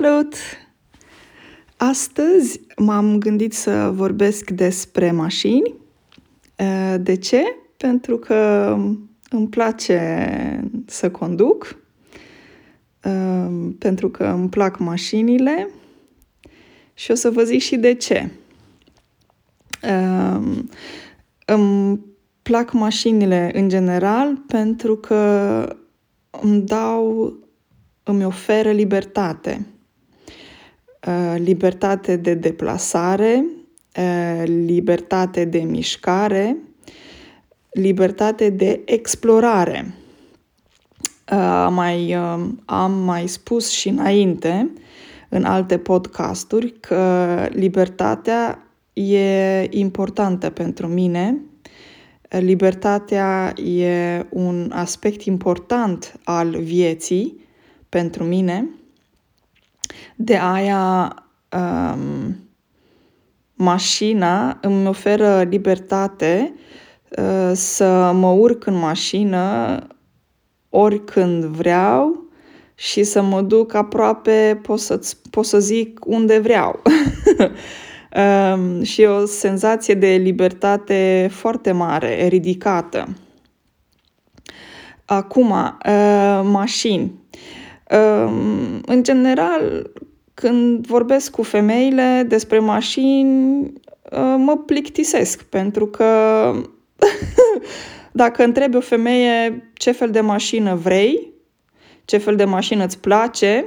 Salut! Astăzi m-am gândit să vorbesc despre mașini. Uh, de ce? Pentru că îmi place să conduc, uh, pentru că îmi plac mașinile și o să vă zic și de ce. Uh, îmi plac mașinile în general pentru că îmi dau, îmi oferă libertate. Uh, libertate de deplasare, uh, libertate de mișcare, libertate de explorare. Uh, mai, am mai spus și înainte, în alte podcasturi, că libertatea e importantă pentru mine Libertatea e un aspect important al vieții pentru mine. De aia um, mașina îmi oferă libertate uh, să mă urc în mașină oricând vreau și să mă duc aproape, pot să, pot să zic, unde vreau. um, și o senzație de libertate foarte mare, ridicată. Acum, uh, mașini. Uh, în general, când vorbesc cu femeile despre mașini, uh, mă plictisesc, pentru că dacă întrebi o femeie ce fel de mașină vrei, ce fel de mașină îți place,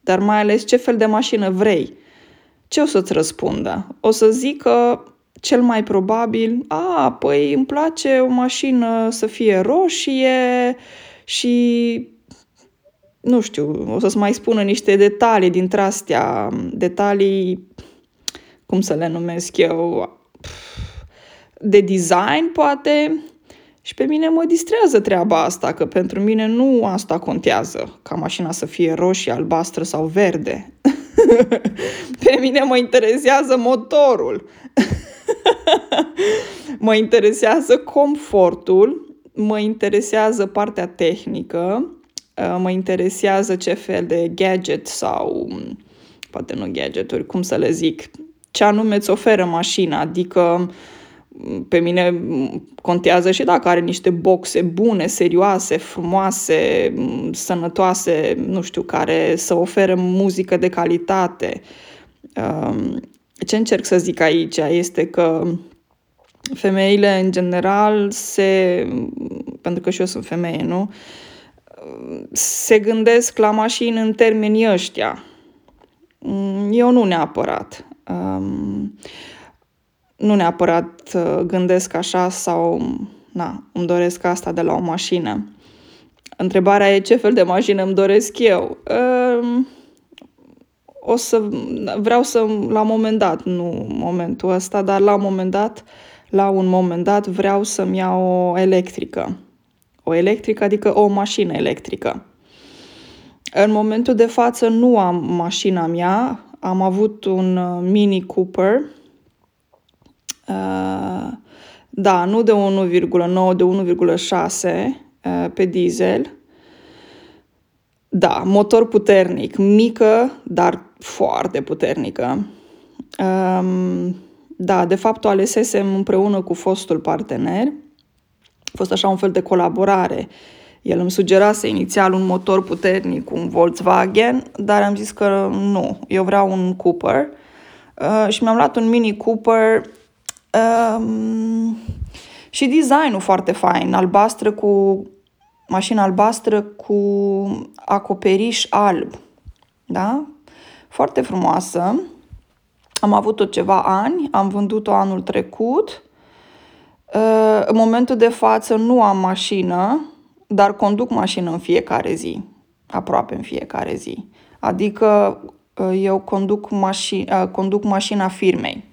dar mai ales ce fel de mașină vrei, ce o să-ți răspundă? O să zică cel mai probabil, a, păi îmi place o mașină să fie roșie și nu știu, o să-ți mai spună niște detalii dintre astea, detalii, cum să le numesc eu, de design, poate, și pe mine mă distrează treaba asta, că pentru mine nu asta contează, ca mașina să fie roșie, albastră sau verde. Pe mine mă interesează motorul. mă interesează confortul, mă interesează partea tehnică, uh, mă interesează ce fel de gadget sau, poate nu gadgeturi, cum să le zic, ce anume îți oferă mașina, adică pe mine contează și dacă are niște boxe bune, serioase, frumoase, sănătoase, nu știu, care să ofere muzică de calitate. Um, ce încerc să zic aici este că femeile în general se, pentru că și eu sunt femeie, nu? Se gândesc la mașini în termenii ăștia. Eu nu neapărat. Um, nu neapărat uh, gândesc așa sau na, îmi doresc asta de la o mașină. Întrebarea e ce fel de mașină îmi doresc eu. Um, o să vreau să la un moment dat, nu momentul ăsta, dar la un moment dat, la un moment dat vreau să-mi iau o electrică. O electrică, adică o mașină electrică. În momentul de față nu am mașina mea, am avut un uh, Mini Cooper Uh, da, nu de 1,9, de 1,6 uh, pe diesel. Da, motor puternic, mică, dar foarte puternică. Um, da, de fapt o alesesem împreună cu fostul partener. A fost așa un fel de colaborare. El îmi sugerase inițial un motor puternic, un Volkswagen, dar am zis că nu, eu vreau un Cooper. Uh, și mi-am luat un Mini Cooper Um, și designul foarte fain, albastră cu mașină albastră cu acoperiș alb. Da? Foarte frumoasă. Am avut-o ceva ani, am vândut-o anul trecut. Uh, în momentul de față nu am mașină, dar conduc mașină în fiecare zi, aproape în fiecare zi. Adică uh, eu conduc, mași- uh, conduc mașina firmei.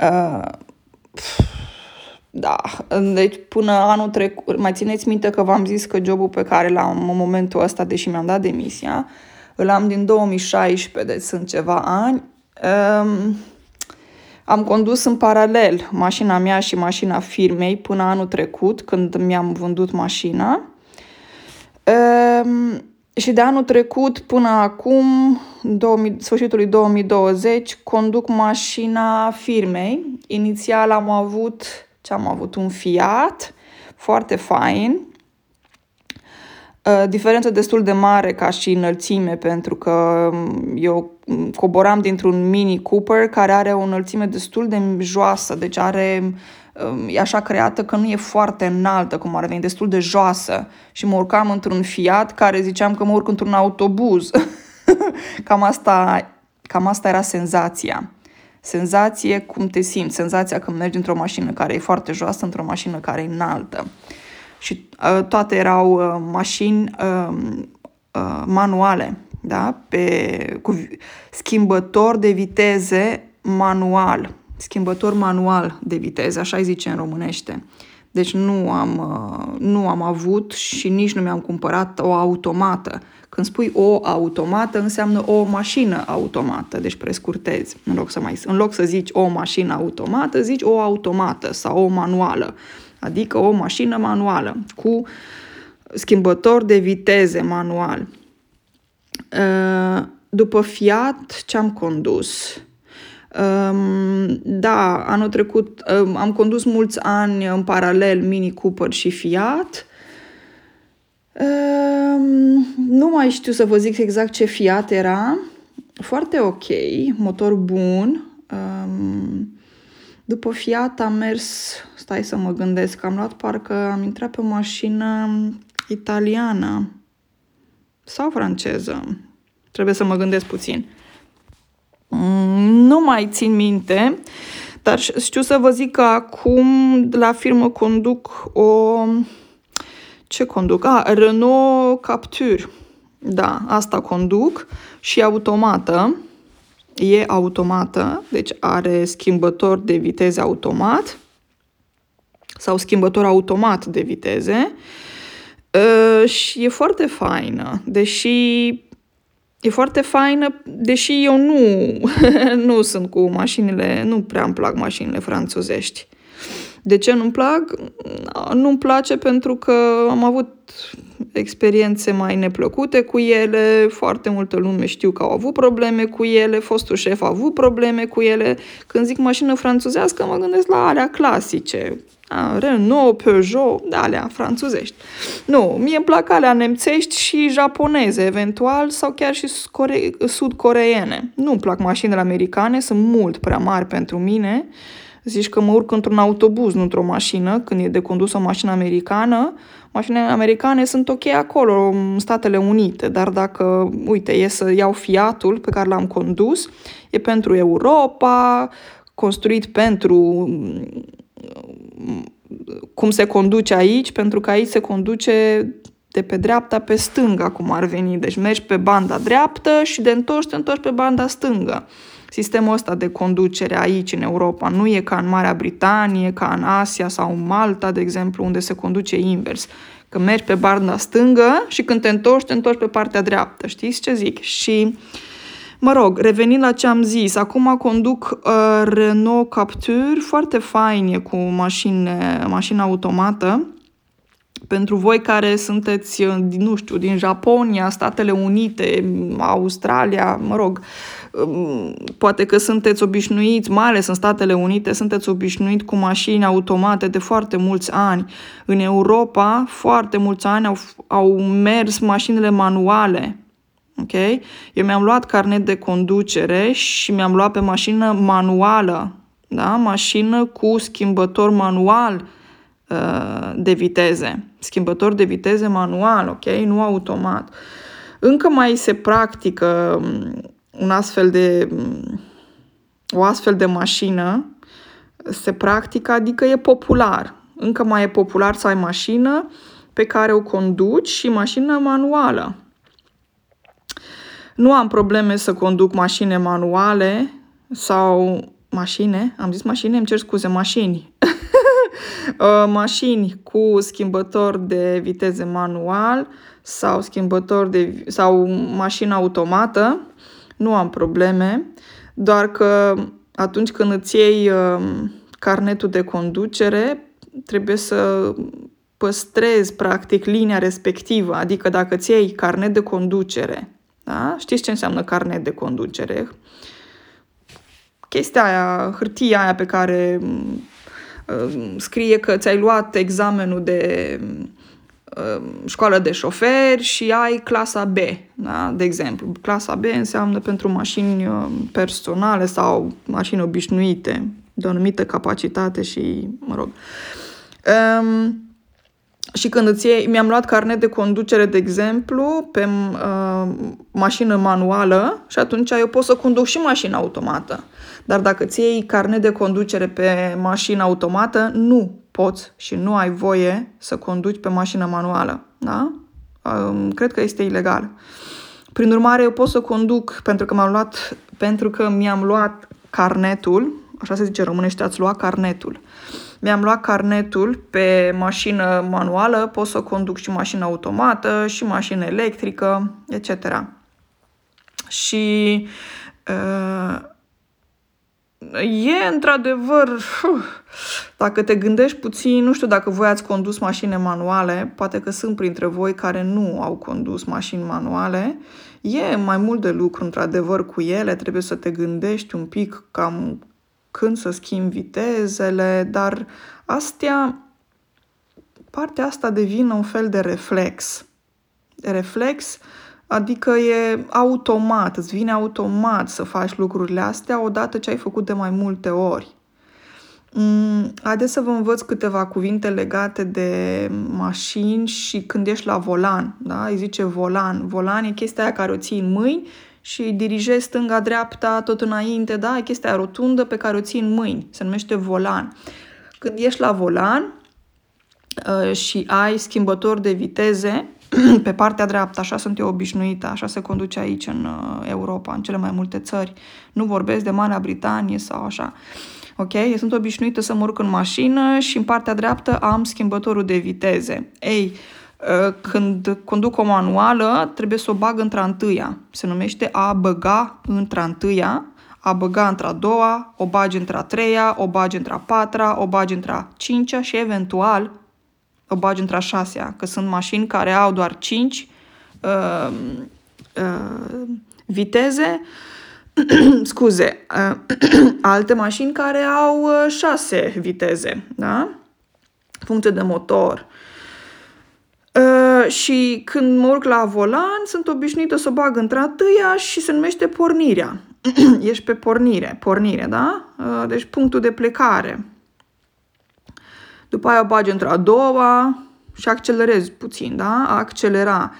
Uh, da, deci până anul trecut, mai țineți minte că v-am zis că jobul pe care l-am în momentul ăsta, deși mi-am dat demisia, îl am din 2016, deci sunt ceva ani. Um, am condus în paralel mașina mea și mașina firmei până anul trecut, când mi-am vândut mașina. Um, și de anul trecut până acum, 2000, sfârșitul 2020, conduc mașina firmei. Inițial am avut, ce am avut, un Fiat, foarte fain, Uh, diferență destul de mare ca și înălțime, pentru că um, eu coboram dintr-un Mini Cooper care are o înălțime destul de joasă, deci are um, e așa creată că nu e foarte înaltă, cum ar veni, destul de joasă. Și mă urcam într-un Fiat care ziceam că mă urc într-un autobuz. cam, asta, cam asta era senzația. Senzație cum te simți, senzația când mergi într-o mașină care e foarte joasă, într-o mașină care e înaltă și uh, toate erau uh, mașini uh, uh, manuale, da? Pe, cu schimbător de viteze manual. Schimbător manual de viteze, așa îi zice în românește. Deci nu am, uh, nu am avut și nici nu mi-am cumpărat o automată. Când spui o automată, înseamnă o mașină automată, deci prescurtezi. În loc să, mai, în loc să zici o mașină automată, zici o automată sau o manuală adică o mașină manuală cu schimbător de viteze manual. Uh, după Fiat, ce am condus? Um, da, anul trecut um, am condus mulți ani în paralel Mini Cooper și Fiat. Um, nu mai știu să vă zic exact ce Fiat era. Foarte ok, motor bun. După Fiat am mers, stai să mă gândesc, am luat parcă am intrat pe o mașină italiană sau franceză. Trebuie să mă gândesc puțin. Mm, nu mai țin minte, dar știu să vă zic că acum la firmă conduc o... Ce conduc? Ah, Renault Captur. Da, asta conduc și automată e automată, deci are schimbător de viteze automat sau schimbător automat de viteze uh, și e foarte faină, deși e foarte faină, deși eu nu, nu sunt cu mașinile, nu prea îmi plac mașinile franțuzești. De ce nu-mi plac? Nu-mi place pentru că am avut experiențe mai neplăcute cu ele, foarte multă lume știu că au avut probleme cu ele, fostul șef a avut probleme cu ele. Când zic mașină franțuzească, mă gândesc la alea clasice, a, Renault, Peugeot, da, alea franțuzești. Nu, mie îmi plac alea nemțești și japoneze, eventual, sau chiar și sud-coreene. Nu-mi plac mașinile americane, sunt mult prea mari pentru mine. Zici că mă urc într-un autobuz, nu într-o mașină, când e de condus o mașină americană, Mașinile americane sunt ok acolo, în Statele Unite, dar dacă, uite, e să iau Fiatul pe care l-am condus, e pentru Europa, construit pentru cum se conduce aici, pentru că aici se conduce de pe dreapta pe stânga, cum ar veni. Deci mergi pe banda dreaptă și de întors te întorci pe banda stângă. Sistemul ăsta de conducere aici, în Europa, nu e ca în Marea Britanie, ca în Asia sau în Malta, de exemplu, unde se conduce invers. Că mergi pe barna stângă și când te întorci, te întorci pe partea dreaptă. Știți ce zic? Și, mă rog, revenind la ce am zis, acum conduc uh, Renault Captur, foarte fain e cu mașine, mașina automată, pentru voi care sunteți, uh, nu știu, din Japonia, Statele Unite, Australia, mă rog, um, poate că sunteți obișnuiți, mai ales în Statele Unite, sunteți obișnuit cu mașini automate de foarte mulți ani. În Europa, foarte mulți ani au, au mers mașinile manuale. Ok? Eu mi-am luat carnet de conducere și mi-am luat pe mașină manuală, da? Mașină cu schimbător manual Uh, de viteze, schimbător de viteze manual, ok, nu automat. Încă mai se practică um, un astfel de um, o astfel de mașină se practică, adică e popular. Încă mai e popular să ai mașină pe care o conduci și mașină manuală. Nu am probleme să conduc mașini manuale sau mașine, am zis mașini, îmi cer scuze, mașini. Uh, mașini cu schimbător de viteze manual sau schimbător de sau mașină automată, nu am probleme, doar că atunci când îți iei um, carnetul de conducere, trebuie să păstrezi practic linia respectivă, adică dacă ți iei carnet de conducere, da? știți ce înseamnă carnet de conducere? Chestia aia, hârtia aia pe care uh, scrie că ți-ai luat examenul de uh, școală de șoferi și ai clasa B, da? de exemplu. Clasa B înseamnă pentru mașini uh, personale sau mașini obișnuite, de o anumită capacitate și, mă rog. Um, și când îți iei, mi-am luat carnet de conducere, de exemplu, pe uh, mașină manuală și atunci eu pot să conduc și mașina automată. Dar dacă ți iei carnet de conducere pe mașină automată, nu poți și nu ai voie să conduci pe mașină manuală. Da? Uh, cred că este ilegal. Prin urmare, eu pot să conduc pentru că, m-am luat, pentru că mi-am luat carnetul, așa se zice românește, ați luat carnetul. Mi-am luat carnetul pe mașină manuală, pot să conduc și mașină automată, și mașină electrică, etc. Și uh, e într-adevăr, dacă te gândești puțin, nu știu dacă voi ați condus mașini manuale, poate că sunt printre voi care nu au condus mașini manuale, e mai mult de lucru într-adevăr cu ele, trebuie să te gândești un pic cam când să schimbi vitezele, dar astea, partea asta devine un fel de reflex. Reflex, adică e automat, îți vine automat să faci lucrurile astea odată ce ai făcut de mai multe ori. Mm, haideți să vă învăț câteva cuvinte legate de mașini și când ești la volan. Da? Îi zice volan. Volan e chestia aia care o ții în mâini și dirigezi stânga-dreapta tot înainte, da? Chestia rotundă pe care o ții în mâini, se numește volan. Când ești la volan uh, și ai schimbător de viteze, pe partea dreaptă, așa sunt eu obișnuită, așa se conduce aici în uh, Europa, în cele mai multe țări. Nu vorbesc de Marea Britanie sau așa. Ok? Eu sunt obișnuită să mă urc în mașină și în partea dreaptă am schimbătorul de viteze. Ei, uh, Uh, când conduc o manuală, trebuie să o bag într-a întâia. Se numește a băga într-a întâia, a băga într-a doua, o bagi într-a treia, o bagi într-a patra, o bagi într-a cincea și eventual o bagi într-a șasea, că sunt mașini care au doar cinci uh, uh, viteze, scuze, uh, alte mașini care au uh, șase viteze, da? Funcție de motor. Uh, și când mă urc la volan, sunt obișnuită să o bag într-a tâia și se numește pornirea. Ești pe pornire, pornire, da? Uh, deci punctul de plecare. După aia o bagi într-a doua și accelerezi puțin, da? A accelera.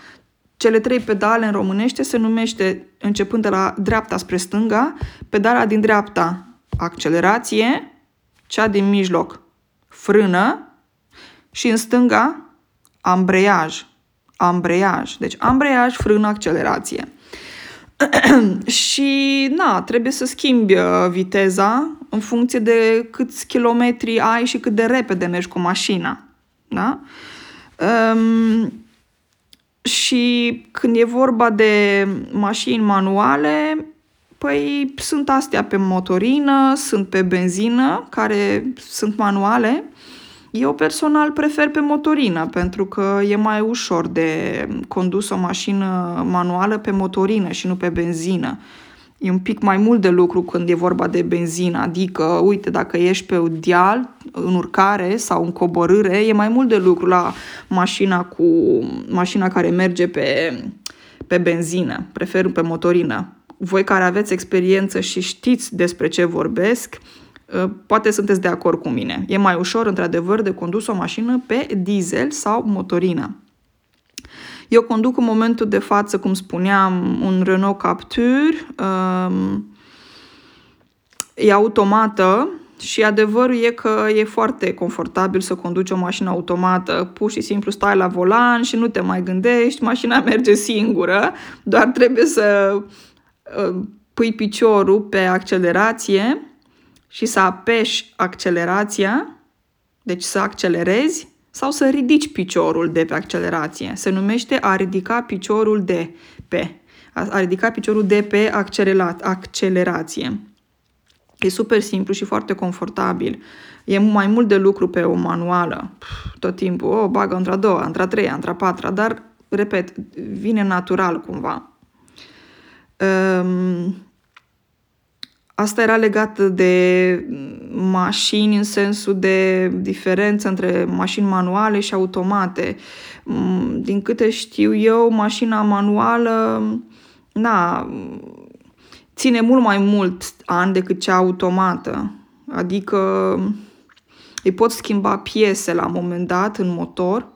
Cele trei pedale în românește se numește, începând de la dreapta spre stânga, pedala din dreapta accelerație, cea din mijloc frână și în stânga ambreiaj. Ambreiaj. Deci ambreiaj, frână, accelerație. și, na, trebuie să schimbi uh, viteza în funcție de câți kilometri ai și cât de repede mergi cu mașina. Da? Um, și când e vorba de mașini manuale, păi sunt astea pe motorină, sunt pe benzină, care sunt manuale eu personal prefer pe motorină pentru că e mai ușor de condus o mașină manuală pe motorină și nu pe benzină. E un pic mai mult de lucru când e vorba de benzină, adică, uite, dacă ești pe deal, în urcare sau în coborâre, e mai mult de lucru la mașina cu mașina care merge pe, pe benzină. Prefer pe motorină. Voi care aveți experiență și știți despre ce vorbesc, Ă, poate sunteți de acord cu mine. E mai ușor, într-adevăr, de condus o mașină pe diesel sau motorină. Eu conduc în momentul de față, cum spuneam, un Renault Captur. Um, e automată și adevărul e că e foarte confortabil să conduci o mașină automată. Pur și simplu stai la volan și nu te mai gândești, mașina merge singură, doar trebuie să uh, pui piciorul pe accelerație și să apeși accelerația, deci să accelerezi, sau să ridici piciorul de pe accelerație. Se numește a ridica piciorul de pe. A ridica piciorul de pe accelerație. E super simplu și foarte confortabil. E mai mult de lucru pe o manuală. Tot timpul, o, oh, bagă într-a doua, într-a treia, într-a patra, dar, repet, vine natural cumva. Um, asta era legat de mașini în sensul de diferență între mașini manuale și automate. Mm, din câte știu eu, mașina manuală, na, ține mult mai mult ani decât cea automată. Adică îi poți schimba piese la un moment dat în motor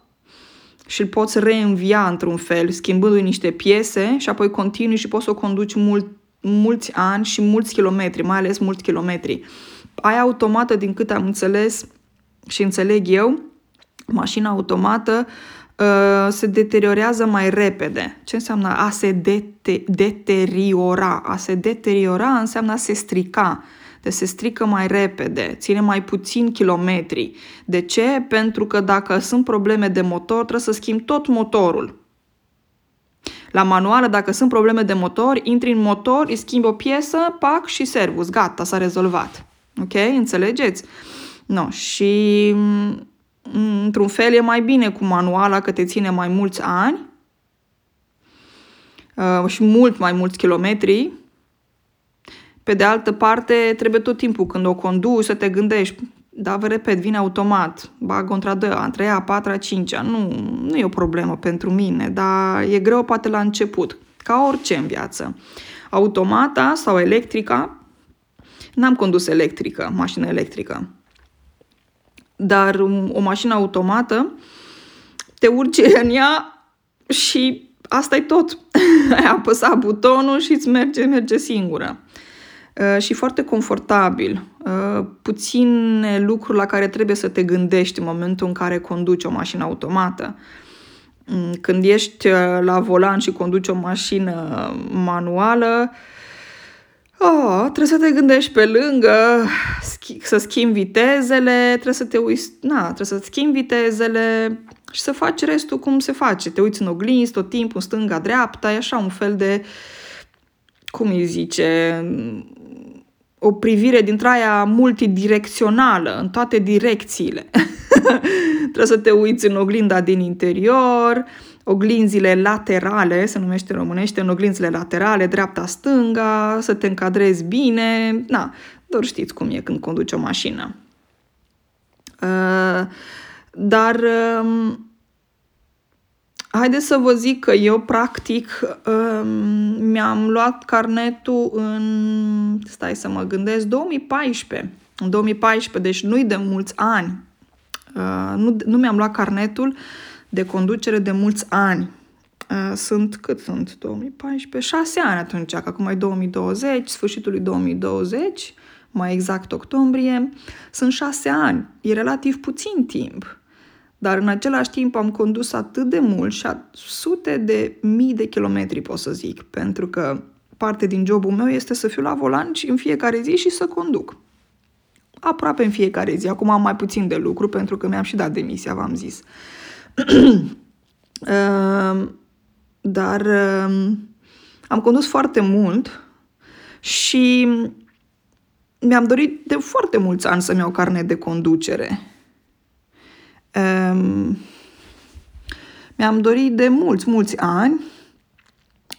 și îl poți reînvia într-un fel, schimbându-i niște piese și apoi continui și poți să o conduci mult, mulți ani și mulți kilometri, mai ales mulți kilometri. Aia automată, din câte am înțeles și înțeleg eu, mașina automată uh, se deteriorează mai repede. Ce înseamnă a se dete- deteriora? A se deteriora înseamnă a se strica. Deci se strică mai repede, ține mai puțin kilometri. De ce? Pentru că dacă sunt probleme de motor, trebuie să schimbi tot motorul. La manuală, dacă sunt probleme de motor, intri în motor, îi schimbi o piesă, pac și servus, gata, s-a rezolvat. Ok? Înțelegeți? No, și mm, într-un fel e mai bine cu manuala că te ține mai mulți ani uh, și mult mai mulți kilometri. Pe de altă parte, trebuie tot timpul când o conduci să te gândești, da, vă repet, vine automat, bag într-a doua, a treia, a patra, a cincea. Nu, nu e o problemă pentru mine, dar e greu poate la început, ca orice în viață. Automata sau electrica, n-am condus electrică, mașină electrică, dar o mașină automată, te urci în ea și asta e tot. Ai apăsat butonul și îți merge, merge singură. Uh, și foarte confortabil. Uh, puține lucruri la care trebuie să te gândești în momentul în care conduci o mașină automată. Mm, când ești uh, la volan și conduci o mașină manuală, oh, trebuie să te gândești pe lângă, să schimbi vitezele, trebuie să te uiți, na, trebuie să schimbi vitezele și să faci restul cum se face. Te uiți în oglinzi tot timpul, în stânga, dreapta, e așa un fel de, cum îi zice, o privire dintre aia multidirecțională, în toate direcțiile. Trebuie să te uiți în oglinda din interior, oglinzile laterale, se numește în românește, în oglinzile laterale, dreapta-stânga, să te încadrezi bine. Na, doar știți cum e când conduci o mașină. Uh, dar uh, Haideți să vă zic că eu, practic, um, mi-am luat carnetul în, stai să mă gândesc, 2014. În 2014, deci nu-i de mulți ani. Uh, nu, nu mi-am luat carnetul de conducere de mulți ani. Uh, sunt, cât sunt? 2014? 6 ani atunci, că acum e 2020, sfârșitul lui 2020, mai exact octombrie. Sunt 6 ani. E relativ puțin timp. Dar în același timp am condus atât de mult și sute de mii de kilometri, pot să zic, pentru că parte din jobul meu este să fiu la volan și în fiecare zi și să conduc. Aproape în fiecare zi. Acum am mai puțin de lucru pentru că mi-am și dat demisia, v-am zis. Ehm, dar ehm, am condus foarte mult și mi-am dorit de foarte mulți ani să-mi iau carne de conducere. Um, mi-am dorit de mulți, mulți ani.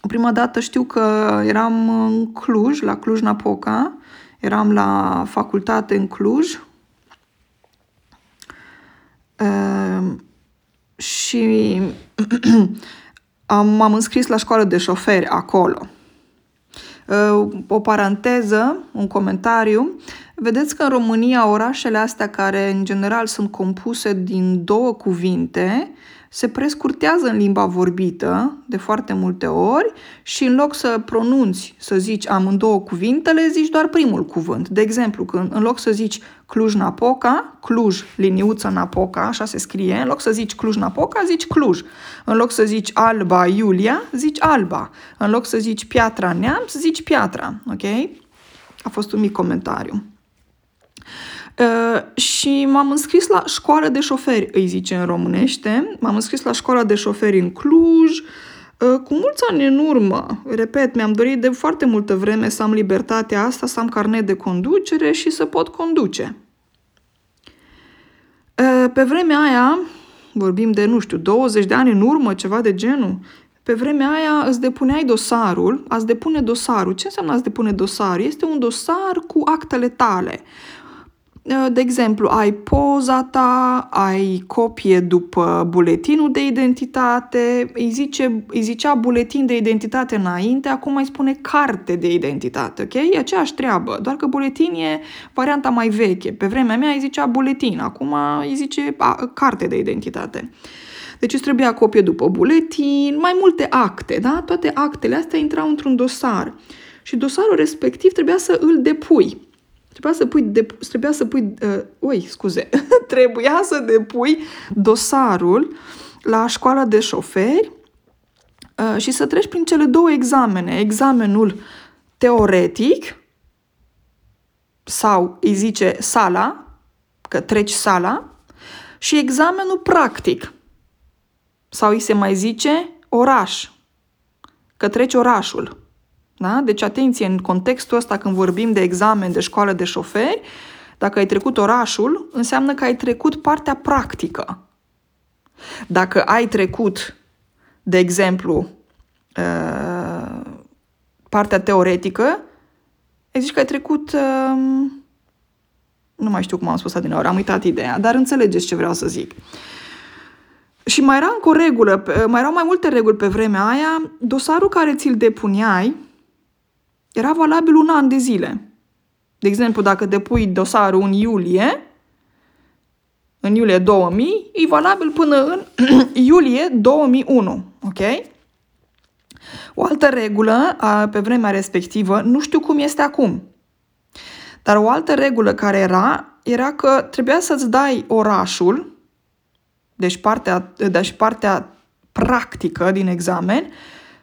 Prima dată știu că eram în Cluj, la Cluj-Napoca, eram la facultate în Cluj um, și am, m-am înscris la școală de șoferi acolo. Uh, o paranteză, un comentariu. Vedeți că în România orașele astea care în general sunt compuse din două cuvinte se prescurtează în limba vorbită de foarte multe ori și în loc să pronunți, să zici amândouă cuvintele, zici doar primul cuvânt. De exemplu, când în loc să zici Cluj-Napoca, Cluj, liniuță Napoca, așa se scrie, în loc să zici Cluj-Napoca, zici Cluj. În loc să zici Alba Iulia, zici Alba. În loc să zici Piatra Neamț, zici Piatra. Ok? A fost un mic comentariu. Uh, și m-am înscris la școală de șoferi, îi zice în românește. M-am înscris la școala de șoferi în Cluj. Uh, cu mulți ani în urmă, repet, mi-am dorit de foarte multă vreme să am libertatea asta, să am carnet de conducere și să pot conduce. Uh, pe vremea aia, vorbim de, nu știu, 20 de ani în urmă, ceva de genul, pe vremea aia îți depuneai dosarul, ați depune dosarul. Ce înseamnă ați depune dosarul? Este un dosar cu actele tale. Uh, de exemplu, ai poza ta, ai copie după buletinul de identitate, îi, zice, îi zicea buletin de identitate înainte, acum mai spune carte de identitate, ok? E aceeași treabă, doar că buletin e varianta mai veche. Pe vremea mea îi zicea buletin, acum îi zice a, carte de identitate. Deci îți trebuia copie după buletin, mai multe acte, da? Toate actele astea intrau într-un dosar. Și dosarul respectiv trebuia să îl depui. Trebuia să pui, de, trebuia să pui, uh, oi, scuze, trebuia să depui dosarul la școala de șoferi uh, și să treci prin cele două examene. Examenul teoretic sau îi zice sala, că treci sala, și examenul practic sau îi se mai zice oraș, că treci orașul. Da? Deci, atenție, în contextul ăsta, când vorbim de examen de școală de șoferi, dacă ai trecut orașul, înseamnă că ai trecut partea practică. Dacă ai trecut, de exemplu, uh, partea teoretică, ai zici că ai trecut. Um, nu mai știu cum am spus adineori, am uitat ideea, dar înțelegeți ce vreau să zic. Și mai era încă o regulă, mai erau mai multe reguli pe vremea aia, dosarul care ți-l depuneai, era valabil un an de zile. De exemplu, dacă depui dosarul în iulie, în iulie 2000, e valabil până în iulie 2001. Ok? O altă regulă a, pe vremea respectivă, nu știu cum este acum, dar o altă regulă care era, era că trebuia să-ți dai orașul, deci partea, deci partea practică din examen,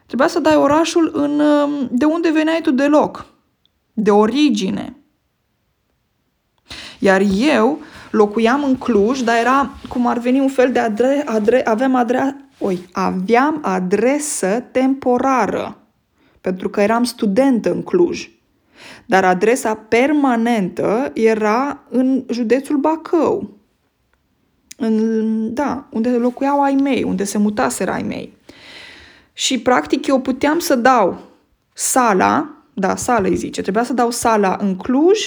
Trebuia să dai orașul în, um, de unde veneai tu deloc, de origine. Iar eu locuiam în Cluj, dar era cum ar veni un fel de adre, adre, aveam adre, oi, aveam adresă temporară, pentru că eram student în Cluj. Dar adresa permanentă era în județul Bacău. În, da, unde locuiau ai mei, unde se mutaseră ai mei. Și practic eu puteam să dau sala, da, sala îi zice, trebuia să dau sala în Cluj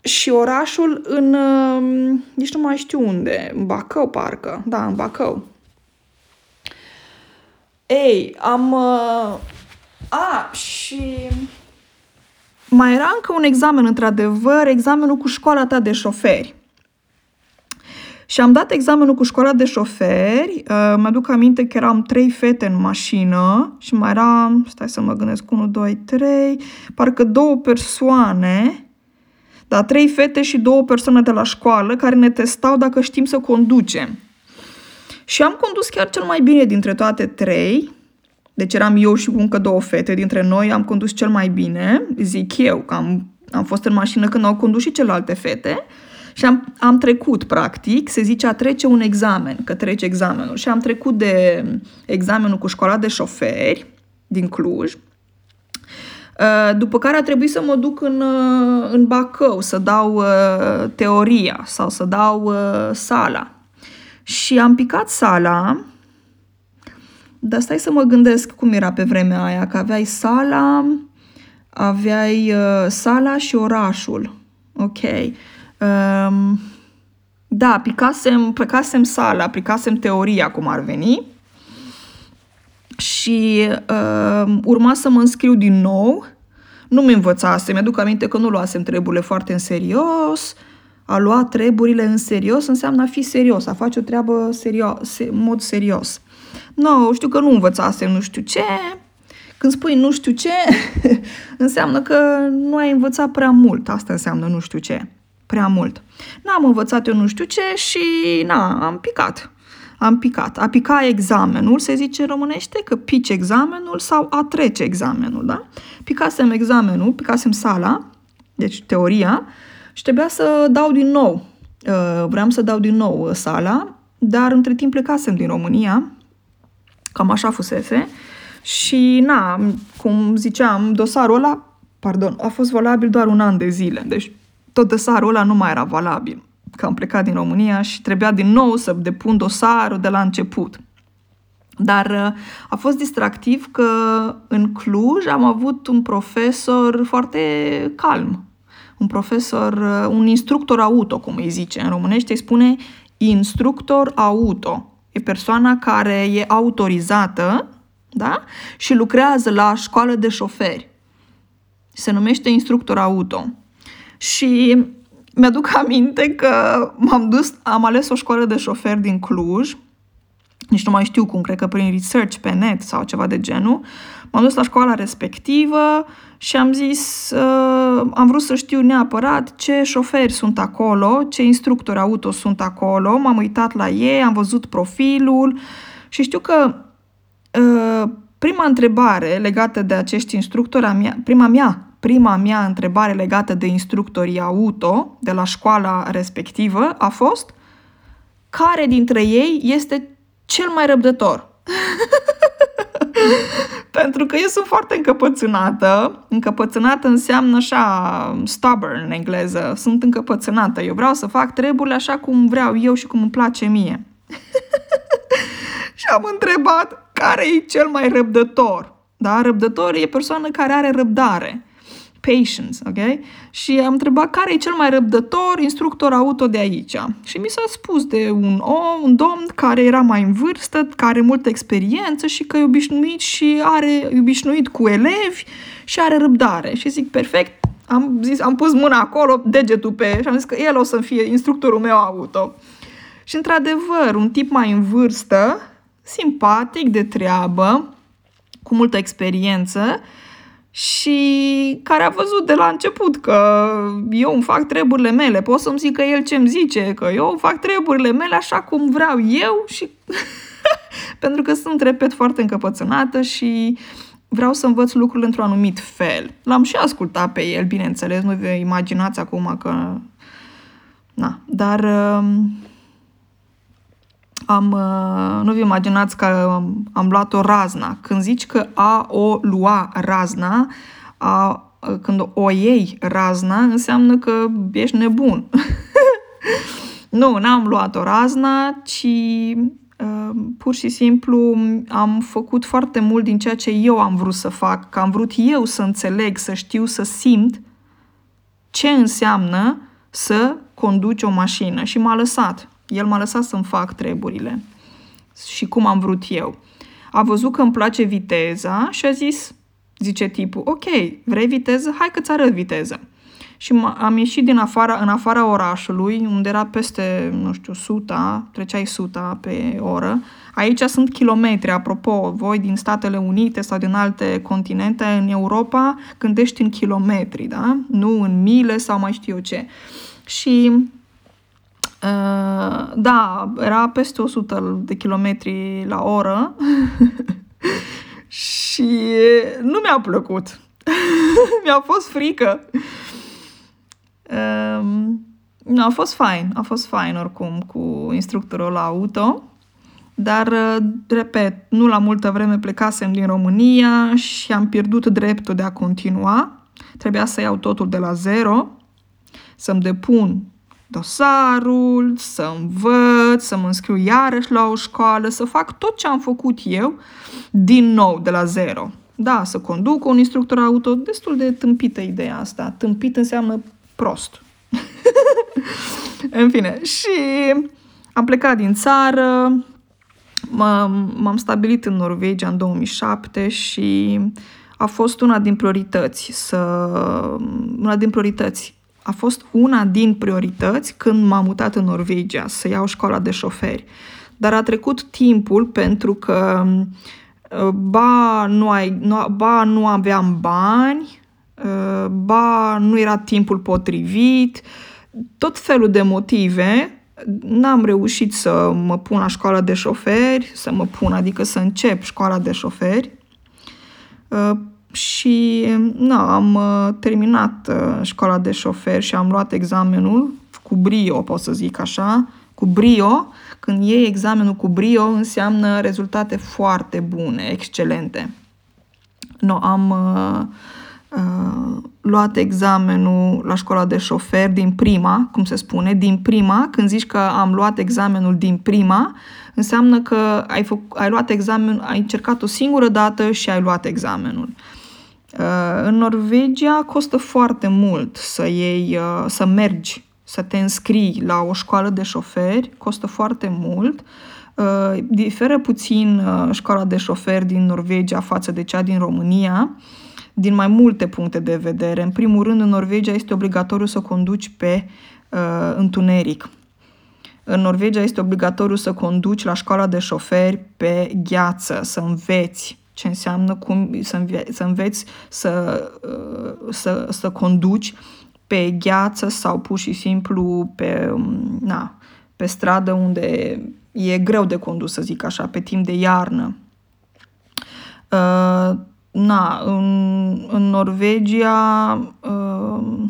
și orașul în, um, nici nu mai știu unde, în Bacău parcă, da, în Bacău. Ei, am... Uh, a, și... Mai era încă un examen, într-adevăr, examenul cu școala ta de șoferi. Și am dat examenul cu școala de șoferi. Uh, mi-aduc aminte că eram trei fete în mașină și mai eram, stai să mă gândesc, 1, 2, 3, parcă două persoane, da, trei fete și două persoane de la școală care ne testau dacă știm să conducem. Și am condus chiar cel mai bine dintre toate trei, deci eram eu și încă două fete dintre noi, am condus cel mai bine, zic eu, că am, am fost în mașină când au condus și celelalte fete. Și am, am trecut, practic, se zice a trece un examen, că trece examenul. Și am trecut de examenul cu școala de șoferi din Cluj, uh, după care a trebuit să mă duc în, uh, în Bacău, să dau uh, teoria sau să dau sala. Și am picat sala, dar stai să mă gândesc cum era pe vremea aia, că aveai sala, aveai sala și orașul. Ok. Um, da, aplicasem, plecasem sala, aplicasem teoria cum ar veni și uh, urma să mă înscriu din nou. Nu mi învățasem, mi-aduc aminte că nu luasem treburile foarte în serios. A lua treburile în serios înseamnă a fi serios, a face o treabă serios, în mod serios. Nu, no, știu că nu învățasem nu știu ce. Când spui nu știu ce, înseamnă că nu ai învățat prea mult. Asta înseamnă nu știu ce prea mult. N-am învățat eu nu știu ce și na, am picat. Am picat. A pica examenul, se zice în românește că pici examenul sau a trece examenul, da? Picasem examenul, picasem sala, deci teoria, și trebuia să dau din nou. Uh, vreau să dau din nou uh, sala, dar între timp plecasem din România, Cam așa fusese. Și, na, cum ziceam, dosarul ăla, pardon, a fost valabil doar un an de zile. Deci tot dosarul ăla nu mai era valabil. Că am plecat din România și trebuia din nou să depun dosarul de la început. Dar uh, a fost distractiv că în Cluj am avut un profesor foarte calm. Un profesor, uh, un instructor auto, cum îi zice. În românește îi spune instructor auto. E persoana care e autorizată da? și lucrează la școală de șoferi. Se numește instructor auto. Și mi-aduc aminte că m-am dus, am ales o școală de șoferi din Cluj, nici nu mai știu cum, cred că prin research pe net sau ceva de genul. M-am dus la școala respectivă și am zis, uh, am vrut să știu neapărat ce șoferi sunt acolo, ce instructori auto sunt acolo, m-am uitat la ei, am văzut profilul și știu că uh, prima întrebare legată de acești instructori, a mea, prima mea, prima mea întrebare legată de instructorii auto de la școala respectivă a fost care dintre ei este cel mai răbdător. Pentru că eu sunt foarte încăpățânată. Încăpățânată înseamnă așa stubborn în engleză. Sunt încăpățânată. Eu vreau să fac treburile așa cum vreau eu și cum îmi place mie. și am întrebat care e cel mai răbdător. Da? Răbdător e persoană care are răbdare patience, ok? Și am întrebat care e cel mai răbdător instructor auto de aici. Și mi s-a spus de un om, un domn care era mai în vârstă, care are multă experiență și că e obișnuit și are e obișnuit cu elevi și are răbdare. Și zic, perfect, am zis, am pus mâna acolo, degetul pe și am zis că el o să fie instructorul meu auto. Și într-adevăr, un tip mai în vârstă, simpatic, de treabă, cu multă experiență, și care a văzut de la început că eu îmi fac treburile mele, pot să-mi zică el ce îmi zice, că eu îmi fac treburile mele așa cum vreau eu și pentru că sunt, repet, foarte încăpățânată și vreau să învăț lucrurile într-un anumit fel. L-am și ascultat pe el, bineînțeles, nu vă imaginați acum că... Na, dar um, am, uh, nu vă imaginați că am, am luat o razna. Când zici că a o lua razna, a, când o iei razna, înseamnă că ești nebun. nu, n-am luat o razna, ci uh, pur și simplu am făcut foarte mult din ceea ce eu am vrut să fac, că am vrut eu să înțeleg, să știu, să simt ce înseamnă să conduci o mașină și m-a lăsat. El m-a lăsat să-mi fac treburile și cum am vrut eu. A văzut că îmi place viteza și a zis, zice tipul, ok, vrei viteză? Hai că-ți arăt viteză. Și am ieșit din afara, în afara orașului, unde era peste, nu știu, suta, treceai suta pe oră. Aici sunt kilometri, apropo, voi din Statele Unite sau din alte continente, în Europa, gândești în kilometri, da? Nu în mile sau mai știu eu ce. Și Uh, da, era peste 100 de kilometri la oră și nu mi-a plăcut. mi-a fost frică. Uh, nu, a fost fain, a fost fain oricum cu instructorul la auto, dar, uh, repet, nu la multă vreme plecasem din România și am pierdut dreptul de a continua. Trebuia să iau totul de la zero, să-mi depun dosarul, să învăț, să mă înscriu iarăși la o școală, să fac tot ce am făcut eu din nou, de la zero. Da, să conduc un instructor auto, destul de tâmpită ideea asta. Tâmpit înseamnă prost. în fine, și am plecat din țară, m-am stabilit în Norvegia în 2007 și a fost una din priorități să una din priorități a fost una din priorități când m-am mutat în Norvegia să iau școala de șoferi. Dar a trecut timpul pentru că uh, ba nu, ai, nu, ba nu aveam bani, uh, ba nu era timpul potrivit, tot felul de motive, n-am reușit să mă pun la școala de șoferi, să mă pun, adică să încep școala de șoferi. Uh, și na, am uh, terminat uh, școala de șofer și am luat examenul cu brio, pot să zic așa, cu brio, când iei examenul cu brio, înseamnă rezultate foarte bune, excelente. No, am uh, uh, luat examenul la școala de șofer din prima, cum se spune, din prima, când zici că am luat examenul din prima, înseamnă că ai, făc, ai luat examen, ai încercat o singură dată și ai luat examenul. Uh, în Norvegia costă foarte mult să iei, uh, să mergi, să te înscrii la o școală de șoferi, costă foarte mult. Uh, diferă puțin școala de șoferi din Norvegia față de cea din România, din mai multe puncte de vedere. În primul rând, în Norvegia este obligatoriu să conduci pe uh, întuneric. În Norvegia este obligatoriu să conduci la școala de șoferi pe gheață, să înveți ce înseamnă cum să, înve- să înveți să, uh, să, să conduci pe gheață sau pur și simplu pe, um, na, pe stradă unde e greu de condus, să zic așa, pe timp de iarnă. Uh, na, în, în Norvegia uh,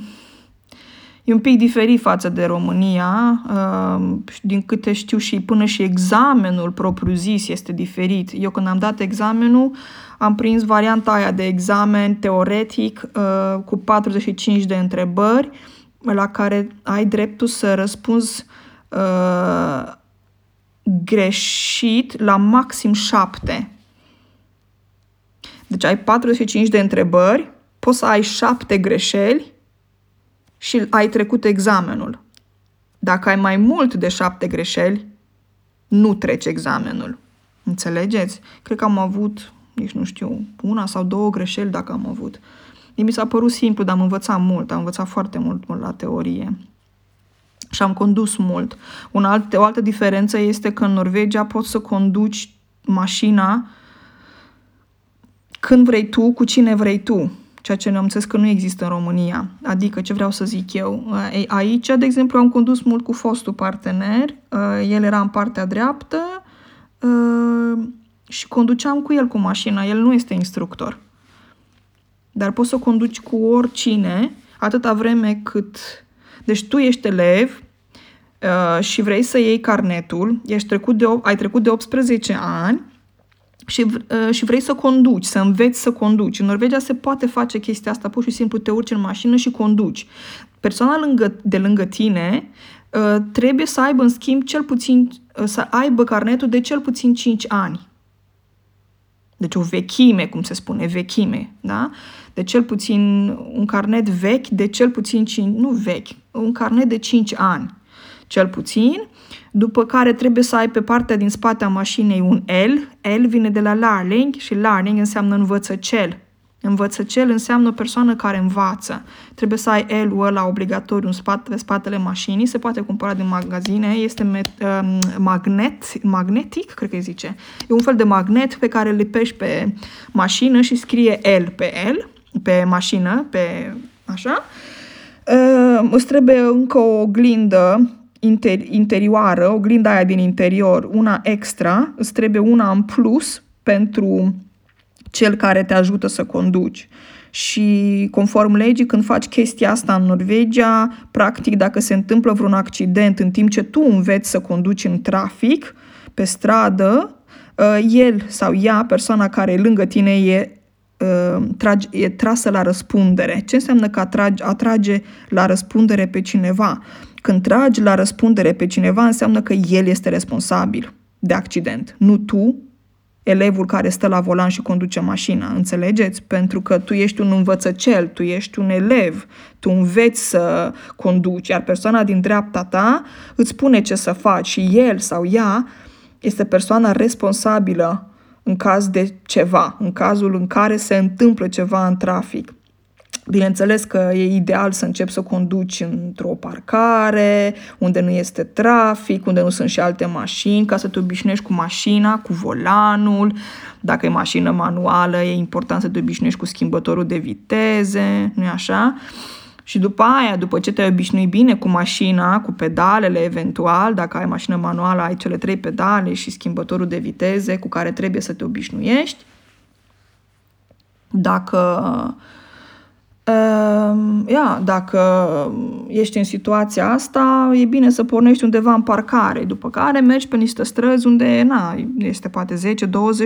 E un pic diferit față de România, uh, din câte știu și până și examenul propriu-zis este diferit. Eu când am dat examenul, am prins varianta aia de examen teoretic uh, cu 45 de întrebări la care ai dreptul să răspunzi uh, greșit la maxim 7. Deci ai 45 de întrebări, poți să ai 7 greșeli și ai trecut examenul. Dacă ai mai mult de șapte greșeli, nu treci examenul. Înțelegeți? Cred că am avut, nici nu știu, una sau două greșeli dacă am avut. Mi s-a părut simplu, dar am învățat mult, am învățat foarte mult, mult la teorie. Și am condus mult. Una alt, o altă diferență este că în Norvegia poți să conduci mașina când vrei tu, cu cine vrei tu ceea ce ne-am înțeles că nu există în România. Adică, ce vreau să zic eu, aici, de exemplu, am condus mult cu fostul partener, el era în partea dreaptă și conduceam cu el cu mașina, el nu este instructor. Dar poți să conduci cu oricine, atâta vreme cât... Deci tu ești elev și vrei să iei carnetul, ești trecut de, ai trecut de 18 ani și, uh, și vrei să conduci, să înveți să conduci. În Norvegia se poate face chestia asta, pur și simplu te urci în mașină și conduci. Persoana lângă, de lângă tine uh, trebuie să aibă, în schimb, cel puțin, uh, să aibă carnetul de cel puțin 5 ani. Deci o vechime, cum se spune, vechime, da? De cel puțin un carnet vechi, de cel puțin 5, nu vechi, un carnet de 5 ani, cel puțin, după care trebuie să ai pe partea din spate a mașinii un L. L vine de la learning și learning înseamnă învățăcel. Învățăcel înseamnă o persoană care învață. Trebuie să ai L-ul ăla obligatoriu în spate, pe spatele mașinii, se poate cumpăra din magazine, este met, uh, magnet, magnetic, cred că îi zice. E un fel de magnet pe care îl lipești pe mașină și scrie L pe L, pe mașină, pe așa. Uh, îți trebuie încă o oglindă inter- interioară, oglinda aia din interior, una extra, îți trebuie una în plus pentru cel care te ajută să conduci. Și conform legii, când faci chestia asta în Norvegia, practic dacă se întâmplă vreun accident în timp ce tu înveți să conduci în trafic, pe stradă, uh, el sau ea, persoana care e lângă tine, e uh, e trasă la răspundere. Ce înseamnă că atrage, atrage la răspundere pe cineva? Când tragi la răspundere pe cineva, înseamnă că el este responsabil de accident, nu tu, elevul care stă la volan și conduce mașina, înțelegeți? Pentru că tu ești un învățăcel, tu ești un elev, tu înveți să conduci, iar persoana din dreapta ta îți spune ce să faci și el sau ea este persoana responsabilă în caz de ceva, în cazul în care se întâmplă ceva în trafic. Bineînțeles că e ideal să începi să conduci într-o parcare, unde nu este trafic, unde nu sunt și alte mașini, ca să te obișnuiești cu mașina, cu volanul. Dacă e mașină manuală, e important să te obișnuiești cu schimbătorul de viteze, nu-i așa? Și după aia, după ce te-ai obișnuit bine cu mașina, cu pedalele eventual, dacă ai mașină manuală, ai cele trei pedale și schimbătorul de viteze cu care trebuie să te obișnuiești. Dacă Ehm, ia, dacă ești în situația asta, e bine să pornești undeva în parcare, după care mergi pe niște străzi unde, na, este poate 10-20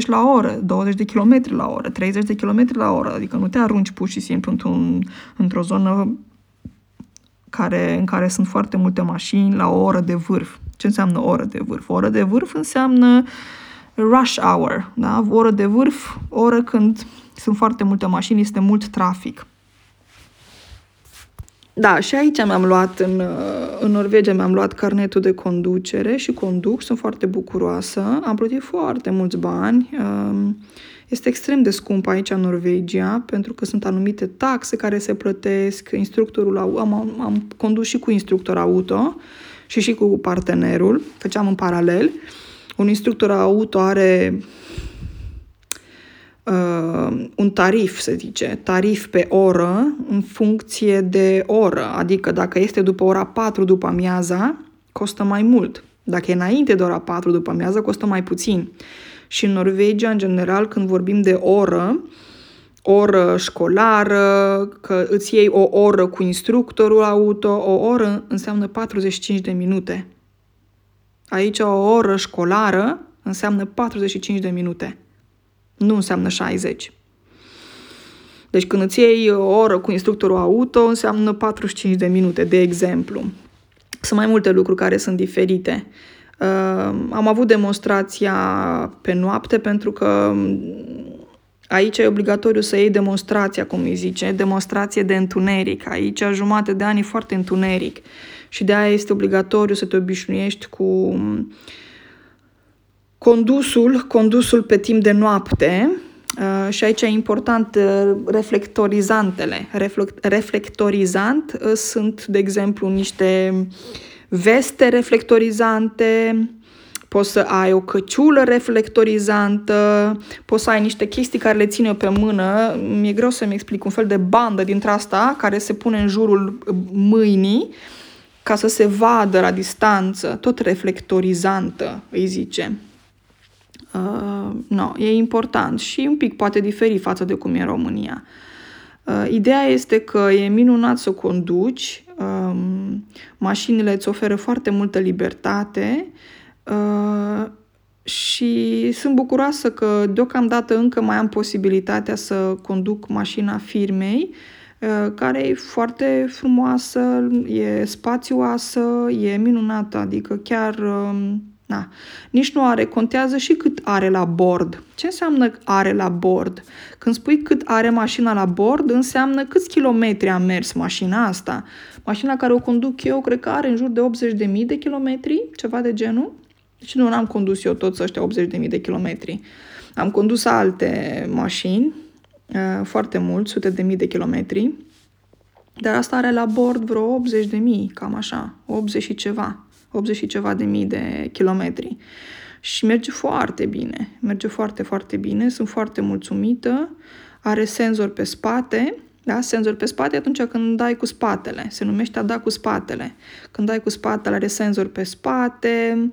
la oră, 20 de km la oră, 30 de km la oră, adică nu te arunci pur și simplu într-un, într-o zonă care, în care sunt foarte multe mașini la o oră de vârf. Ce înseamnă o oră de vârf? O oră de vârf înseamnă rush hour, da? O oră de vârf, o oră când sunt foarte multe mașini, este mult trafic. Da, și aici mi-am luat, în, în Norvegia mi-am luat carnetul de conducere și conduc, sunt foarte bucuroasă. Am plătit foarte mulți bani. Um, este extrem de scump aici în Norvegia, pentru că sunt anumite taxe care se plătesc. Instructorul, am, am condus și cu instructor auto și și cu partenerul, făceam în paralel. Un instructor auto are uh, un tarif, se zice, tarif pe oră în funcție de oră, adică dacă este după ora 4 după amiaza, costă mai mult. Dacă e înainte de ora 4 după amiază, costă mai puțin. Și în Norvegia, în general, când vorbim de oră, oră școlară, că îți iei o oră cu instructorul auto, o oră înseamnă 45 de minute. Aici o oră școlară înseamnă 45 de minute. Nu înseamnă 60. Deci când îți iei o oră cu instructorul auto, înseamnă 45 de minute, de exemplu. Sunt mai multe lucruri care sunt diferite. Uh, am avut demonstrația pe noapte pentru că aici e obligatoriu să iei demonstrația, cum îi zice, demonstrație de întuneric. Aici jumate de ani e foarte întuneric și de aia este obligatoriu să te obișnuiești cu condusul, condusul pe timp de noapte, Uh, și aici e important uh, reflectorizantele. Reflect, reflectorizant uh, sunt, de exemplu, niște veste reflectorizante, poți să ai o căciulă reflectorizantă, poți să ai niște chestii care le ține pe mână. Mi-e greu să-mi explic un fel de bandă dintre asta care se pune în jurul mâinii ca să se vadă la distanță, tot reflectorizantă, îi zice. Uh, no, e important și un pic poate diferi față de cum e în România. Uh, ideea este că e minunat să conduci, uh, mașinile îți oferă foarte multă libertate uh, și sunt bucuroasă că deocamdată încă mai am posibilitatea să conduc mașina firmei, uh, care e foarte frumoasă, e spațioasă, e minunată, adică chiar uh, da. Nici nu are, contează și cât are la bord. Ce înseamnă are la bord? Când spui cât are mașina la bord, înseamnă câți kilometri a mers mașina asta. Mașina care o conduc eu, cred că are în jur de 80.000 de kilometri, ceva de genul. Deci nu am condus eu toți ăștia 80.000 de kilometri. Am condus alte mașini, uh, foarte mult, sute de mii de kilometri, dar asta are la bord vreo 80 de mii, cam așa, 80 și ceva. 80 și ceva de mii de kilometri. Și merge foarte bine, merge foarte, foarte bine, sunt foarte mulțumită, are senzor pe spate, da? Senzor pe spate atunci când dai cu spatele, se numește a da cu spatele. Când dai cu spatele are senzor pe spate,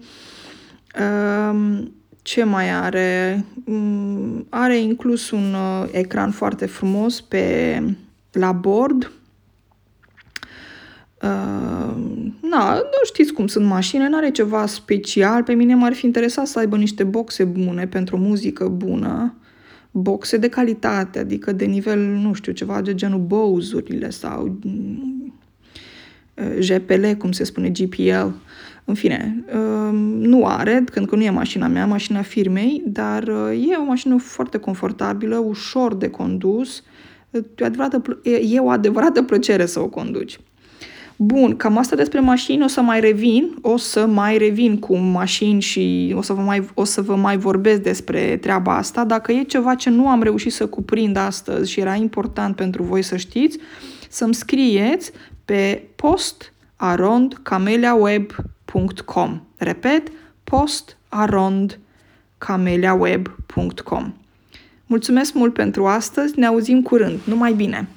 um, ce mai are? Um, are inclus un uh, ecran foarte frumos pe la bord, Uh, na, nu știți cum sunt mașini, nu are ceva special. Pe mine m-ar fi interesat să aibă niște boxe bune pentru o muzică bună, boxe de calitate, adică de nivel, nu știu, ceva de genul Bose-urile sau GPL, uh, cum se spune, GPL. În fine, uh, nu are, când că nu e mașina mea, mașina firmei, dar uh, e o mașină foarte confortabilă, ușor de condus, e, adevărată, e o adevărată plăcere să o conduci. Bun, cam asta despre mașini, o să mai revin, o să mai revin cu mașini și o să vă mai, o să vă mai vorbesc despre treaba asta. Dacă e ceva ce nu am reușit să cuprind astăzi și era important pentru voi să știți, să-mi scrieți pe postarondcameliaweb.com Repet, postarondcameliaweb.com Mulțumesc mult pentru astăzi, ne auzim curând, numai bine!